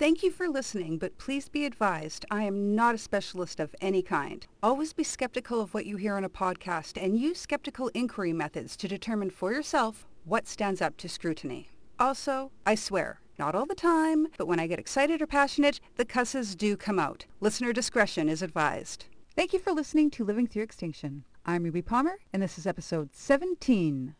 Thank you for listening, but please be advised I am not a specialist of any kind. Always be skeptical of what you hear on a podcast and use skeptical inquiry methods to determine for yourself what stands up to scrutiny. Also, I swear, not all the time, but when I get excited or passionate, the cusses do come out. Listener discretion is advised. Thank you for listening to Living Through Extinction. I'm Ruby Palmer, and this is episode 17.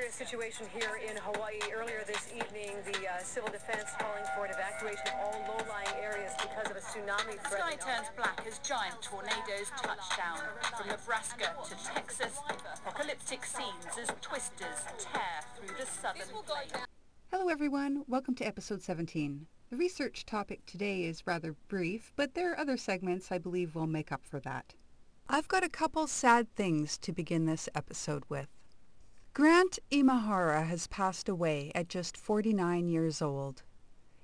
Serious situation here in Hawaii. Earlier this evening, the uh, civil defense calling for an evacuation of all low-lying areas because of a tsunami The sky turns black as giant tornadoes touch down. From Nebraska to Texas, apocalyptic scenes as twisters tear through the southern plains. Hello, everyone. Welcome to episode 17. The research topic today is rather brief, but there are other segments I believe will make up for that. I've got a couple sad things to begin this episode with. Grant Imahara has passed away at just 49 years old.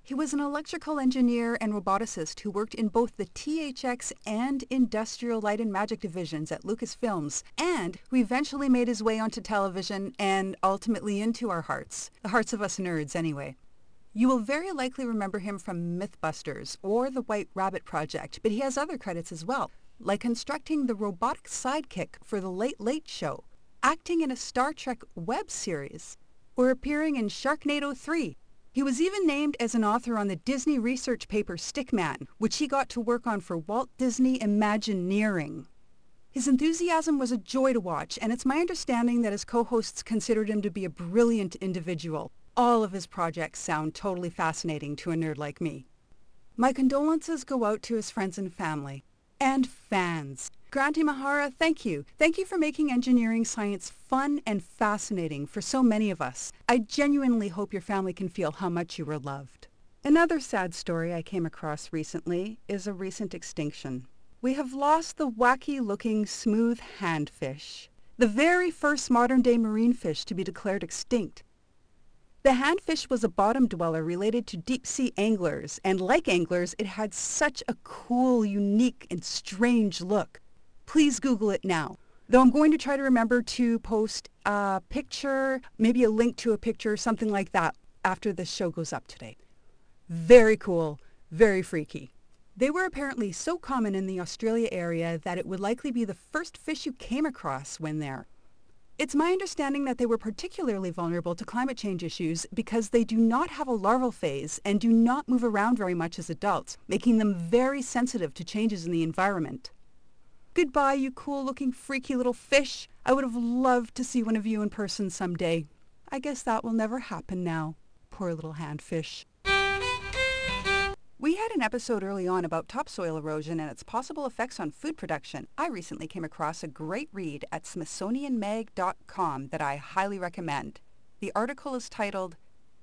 He was an electrical engineer and roboticist who worked in both the THX and Industrial Light and Magic divisions at Lucasfilms, and who eventually made his way onto television and ultimately into our hearts, the hearts of us nerds anyway. You will very likely remember him from Mythbusters or the White Rabbit Project, but he has other credits as well, like constructing the robotic sidekick for The Late Late Show, acting in a Star Trek web series, or appearing in Sharknado 3. He was even named as an author on the Disney research paper Stickman, which he got to work on for Walt Disney Imagineering. His enthusiasm was a joy to watch, and it's my understanding that his co-hosts considered him to be a brilliant individual. All of his projects sound totally fascinating to a nerd like me. My condolences go out to his friends and family. And fans. Grant Imahara, thank you. Thank you for making engineering science fun and fascinating for so many of us. I genuinely hope your family can feel how much you were loved. Another sad story I came across recently is a recent extinction. We have lost the wacky-looking smooth handfish, the very first modern-day marine fish to be declared extinct. The handfish was a bottom dweller related to deep-sea anglers, and like anglers, it had such a cool, unique, and strange look. Please Google it now. Though I'm going to try to remember to post a picture, maybe a link to a picture, something like that, after this show goes up today. Very cool, very freaky. They were apparently so common in the Australia area that it would likely be the first fish you came across when there. It's my understanding that they were particularly vulnerable to climate change issues because they do not have a larval phase and do not move around very much as adults, making them very sensitive to changes in the environment. Goodbye, you cool-looking, freaky little fish. I would have loved to see one of you in person someday. I guess that will never happen now. Poor little handfish. We had an episode early on about topsoil erosion and its possible effects on food production. I recently came across a great read at smithsonianmag.com that I highly recommend. The article is titled,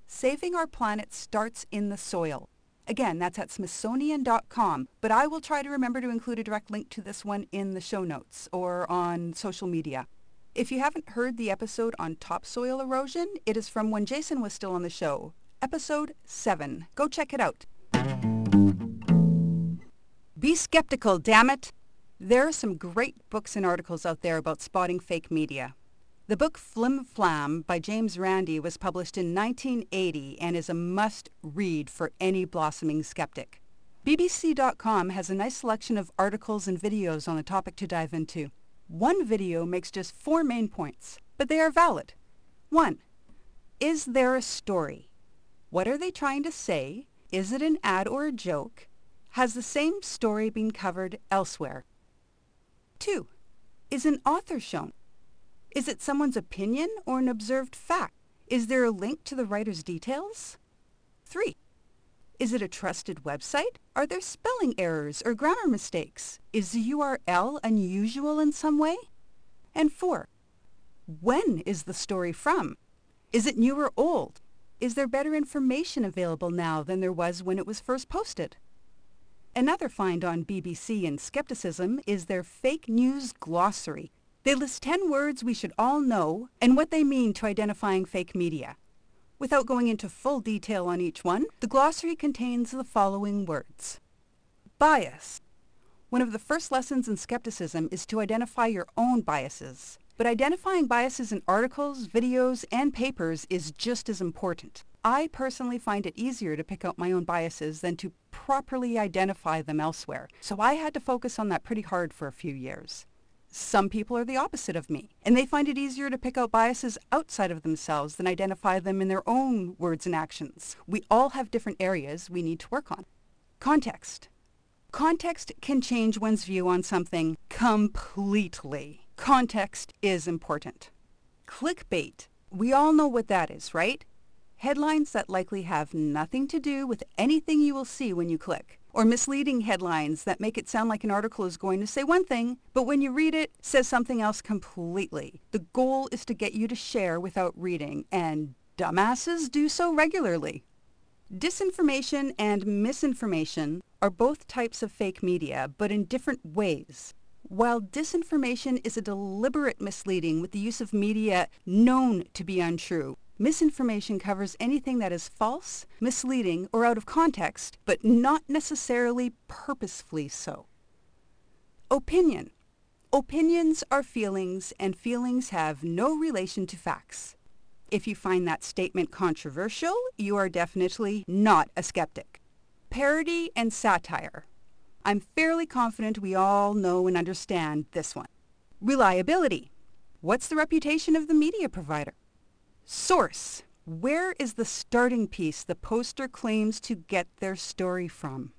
Saving Our Planet Starts in the Soil. Again, that's at smithsonian.com, but I will try to remember to include a direct link to this one in the show notes or on social media. If you haven't heard the episode on topsoil erosion, it is from when Jason was still on the show. Episode 7. Go check it out. Be skeptical, damn it! There are some great books and articles out there about spotting fake media. The book Flim Flam by James Randi was published in 1980 and is a must-read for any blossoming skeptic. BBC.com has a nice selection of articles and videos on the topic to dive into. One video makes just four main points, but they are valid. 1. Is there a story? What are they trying to say? Is it an ad or a joke? Has the same story been covered elsewhere? 2. Is an author shown? Is it someone's opinion or an observed fact? Is there a link to the writer's details? 3. Is it a trusted website? Are there spelling errors or grammar mistakes? Is the URL unusual in some way? And 4. When is the story from? Is it new or old? Is there better information available now than there was when it was first posted? Another find on BBC and skepticism is their fake news glossary. They list 10 words we should all know and what they mean to identifying fake media. Without going into full detail on each one, the glossary contains the following words. Bias. One of the first lessons in skepticism is to identify your own biases. But identifying biases in articles, videos, and papers is just as important. I personally find it easier to pick out my own biases than to properly identify them elsewhere, so I had to focus on that pretty hard for a few years. Some people are the opposite of me, and they find it easier to pick out biases outside of themselves than identify them in their own words and actions. We all have different areas we need to work on. Context. Context can change one's view on something completely. Context is important. Clickbait. We all know what that is, right? Headlines that likely have nothing to do with anything you will see when you click. Or misleading headlines that make it sound like an article is going to say one thing, but when you read it, says something else completely. The goal is to get you to share without reading, and dumbasses do so regularly. Disinformation and misinformation are both types of fake media, but in different ways. While disinformation is a deliberate misleading with the use of media known to be untrue, misinformation covers anything that is false, misleading, or out of context, but not necessarily purposefully so. Opinion. Opinions are feelings, and feelings have no relation to facts. If you find that statement controversial, you are definitely not a skeptic. Parody and satire. I'm fairly confident we all know and understand this one. Reliability. What's the reputation of the media provider? Source. Where is the starting piece the poster claims to get their story from?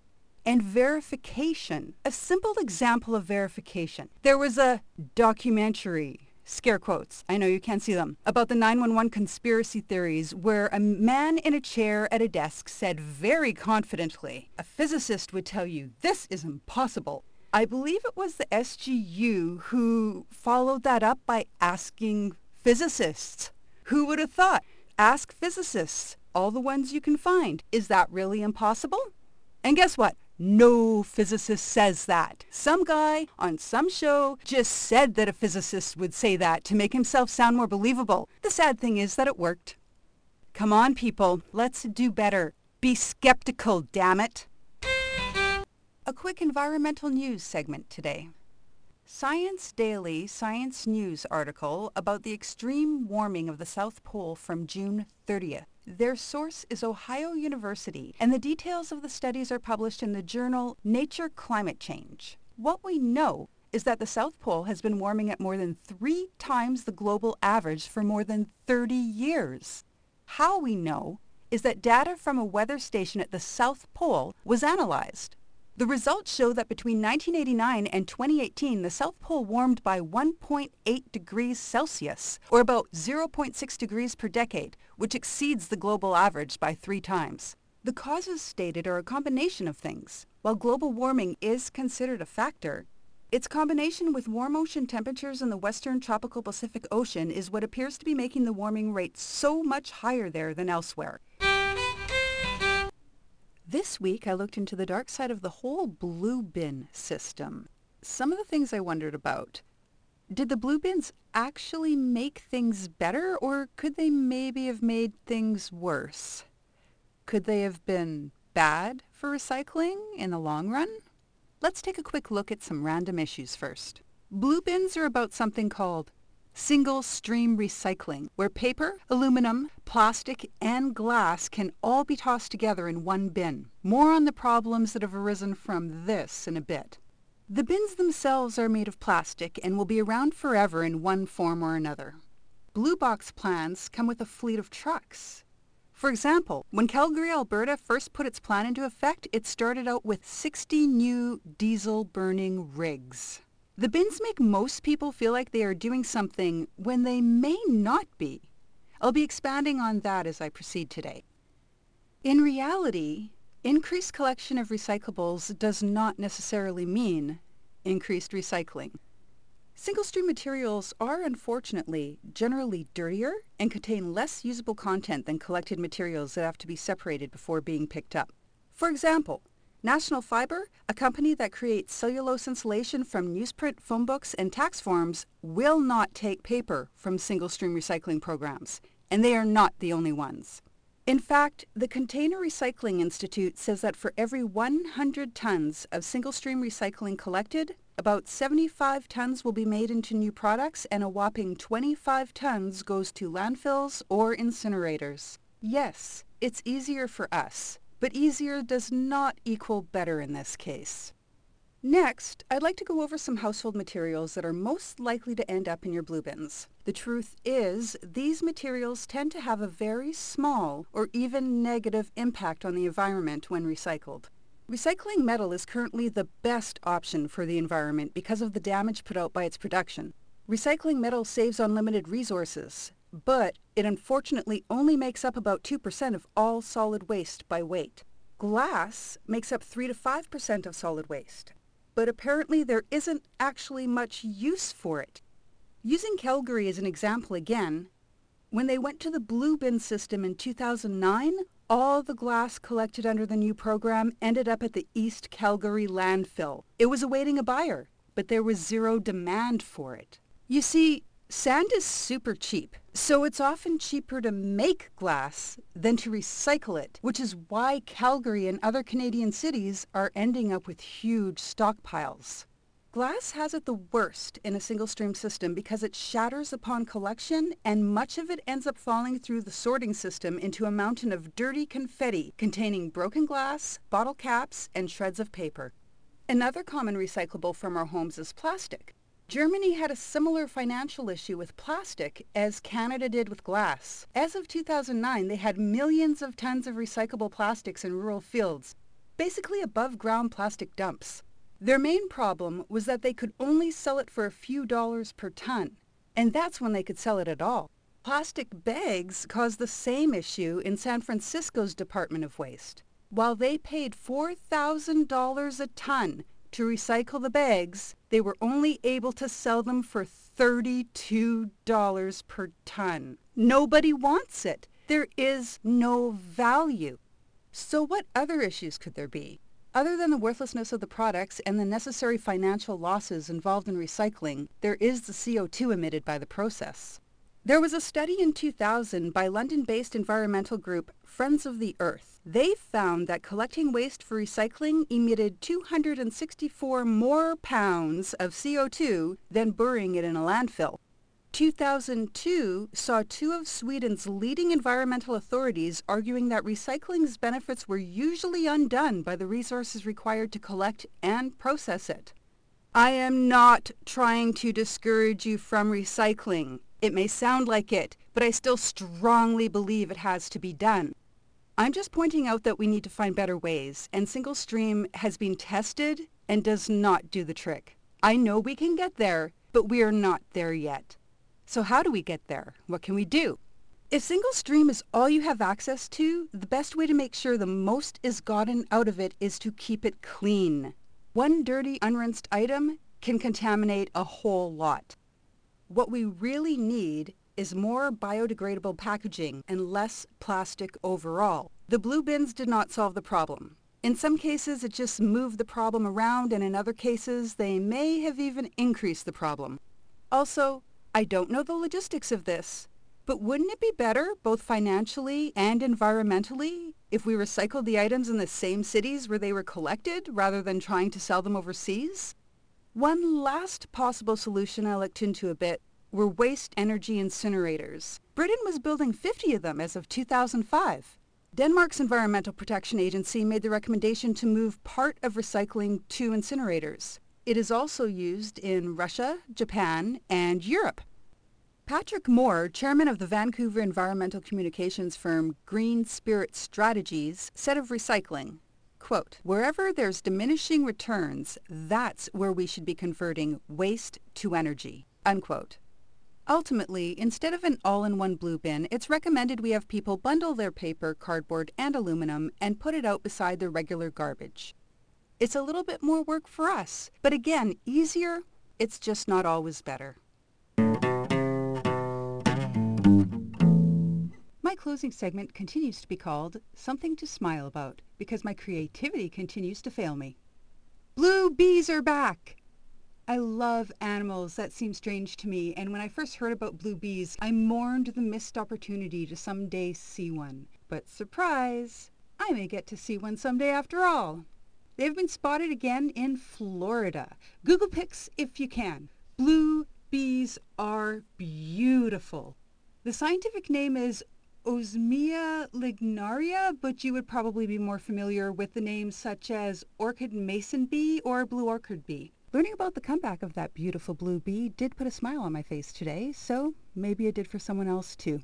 And verification. A simple example of verification. There was a documentary scare quotes, I know you can't see them, about the 911 conspiracy theories where a man in a chair at a desk said very confidently, a physicist would tell you this is impossible. I believe it was the SGU who followed that up by asking physicists. Who would have thought? Ask physicists, all the ones you can find. Is that really impossible? And guess what? No physicist says that. Some guy on some show just said that a physicist would say that to make himself sound more believable. The sad thing is that it worked. Come on, people. Let's do better. Be skeptical, damn it. A quick environmental news segment today. Science Daily Science News article about the extreme warming of the South Pole from June 30th. Their source is Ohio University, and the details of the studies are published in the journal Nature Climate Change. What we know is that the South Pole has been warming at more than three times the global average for more than 30 years. How we know is that data from a weather station at the South Pole was analyzed. The results show that between 1989 and 2018, the South Pole warmed by 1.8 degrees Celsius, or about 0.6 degrees per decade, which exceeds the global average by three times. The causes stated are a combination of things. While global warming is considered a factor, its combination with warm ocean temperatures in the western tropical Pacific Ocean is what appears to be making the warming rate so much higher there than elsewhere. This week I looked into the dark side of the whole blue bin system. Some of the things I wondered about. Did the blue bins actually make things better or could they maybe have made things worse? Could they have been bad for recycling in the long run? Let's take a quick look at some random issues first. Blue bins are about something called single stream recycling, where paper, aluminum, plastic, and glass can all be tossed together in one bin. More on the problems that have arisen from this in a bit. The bins themselves are made of plastic and will be around forever in one form or another. Blue Box plans come with a fleet of trucks. For example, when Calgary, Alberta first put its plan into effect, it started out with 60 new diesel burning rigs. The bins make most people feel like they are doing something when they may not be. I'll be expanding on that as I proceed today. In reality, increased collection of recyclables does not necessarily mean increased recycling. Single-stream materials are unfortunately generally dirtier and contain less usable content than collected materials that have to be separated before being picked up. For example, National Fiber, a company that creates cellulose insulation from newsprint phone books and tax forms, will not take paper from single-stream recycling programs, and they are not the only ones. In fact, the Container Recycling Institute says that for every 100 tons of single-stream recycling collected, about 75 tons will be made into new products and a whopping 25 tons goes to landfills or incinerators. Yes, it's easier for us, but easier does not equal better in this case. Next, I'd like to go over some household materials that are most likely to end up in your blue bins. The truth is, these materials tend to have a very small or even negative impact on the environment when recycled. Recycling metal is currently the best option for the environment because of the damage put out by its production. Recycling metal saves on limited resources, but it unfortunately only makes up about 2% of all solid waste by weight. Glass makes up 3 to 5% of solid waste, but apparently there isn't actually much use for it. Using Calgary as an example again, when they went to the blue bin system in 2009, all the glass collected under the new program ended up at the East Calgary landfill. It was awaiting a buyer, but there was zero demand for it. You see, sand is super cheap, so it's often cheaper to make glass than to recycle it, which is why Calgary and other Canadian cities are ending up with huge stockpiles. Glass has it the worst in a single stream system because it shatters upon collection and much of it ends up falling through the sorting system into a mountain of dirty confetti containing broken glass, bottle caps, and shreds of paper. Another common recyclable from our homes is plastic. Germany had a similar financial issue with plastic as Canada did with glass. As of 2009, they had millions of tons of recyclable plastics in rural fields, basically above ground plastic dumps. Their main problem was that they could only sell it for a few dollars per ton, and that's when they could sell it at all. Plastic bags caused the same issue in San Francisco's Department of Waste. While they paid $4,000 a ton to recycle the bags, they were only able to sell them for $32 per ton. Nobody wants it. There is no value. So what other issues could there be? Other than the worthlessness of the products and the necessary financial losses involved in recycling, there is the CO2 emitted by the process. There was a study in 2000 by London-based environmental group Friends of the Earth. They found that collecting waste for recycling emitted 264 more pounds of CO2 than burying it in a landfill. 2002 saw two of Sweden's leading environmental authorities arguing that recycling's benefits were usually undone by the resources required to collect and process it. I am not trying to discourage you from recycling. It may sound like it, but I still strongly believe it has to be done. I'm just pointing out that we need to find better ways, and single stream has been tested and does not do the trick. I know we can get there, but we are not there yet. So how do we get there? What can we do? If single stream is all you have access to, the best way to make sure the most is gotten out of it is to keep it clean. One dirty, unrinsed item can contaminate a whole lot. What we really need is more biodegradable packaging and less plastic overall. The blue bins did not solve the problem. In some cases, it just moved the problem around, and in other cases, they may have even increased the problem. Also, I don't know the logistics of this, but wouldn't it be better, both financially and environmentally, if we recycled the items in the same cities where they were collected rather than trying to sell them overseas? One last possible solution I looked into a bit were waste energy incinerators. Britain was building 50 of them as of 2005. Denmark's Environmental Protection Agency made the recommendation to move part of recycling to incinerators. It is also used in Russia, Japan, and Europe. Patrick Moore, chairman of the Vancouver environmental communications firm Green Spirit Strategies, said of recycling, quote, wherever there's diminishing returns, that's where we should be converting waste to energy, unquote. Ultimately, instead of an all-in-one blue bin, it's recommended we have people bundle their paper, cardboard, and aluminum and put it out beside their regular garbage. It's a little bit more work for us. But again, easier, it's just not always better. My closing segment continues to be called Something to Smile About because my creativity continues to fail me. Blue bees are back! I love animals. That seems strange to me. And when I first heard about blue bees, I mourned the missed opportunity to someday see one. But surprise! I may get to see one someday after all. They've been spotted again in Florida. Google pics if you can. Blue bees are beautiful. The scientific name is Osmia lignaria, but you would probably be more familiar with the names such as orchard mason bee or blue orchard bee. Learning about the comeback of that beautiful blue bee did put a smile on my face today, so maybe it did for someone else too.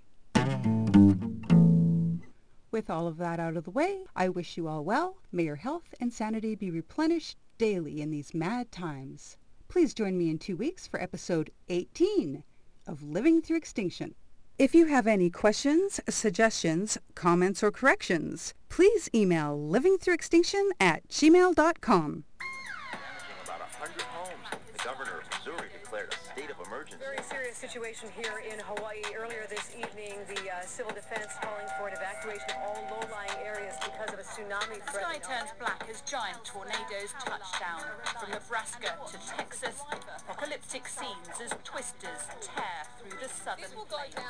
With all of that out of the way, I wish you all well. May your health and sanity be replenished daily in these mad times. Please join me in two weeks for episode 18 of Living Through Extinction. If you have any questions, suggestions, comments, or corrections, please email livingthroughextinction at gmail.com. Damaging about 100 homes. The governor of Missouri declared a state of emergency. Very serious situation here in Hawaii. Earlier this evening, the uh, civil defense calling for an evacuation of all low-lying areas because of a tsunami The sky turns black as giant tornadoes touch down. From Nebraska to Texas, apocalyptic scenes as twisters tear through the southern plains.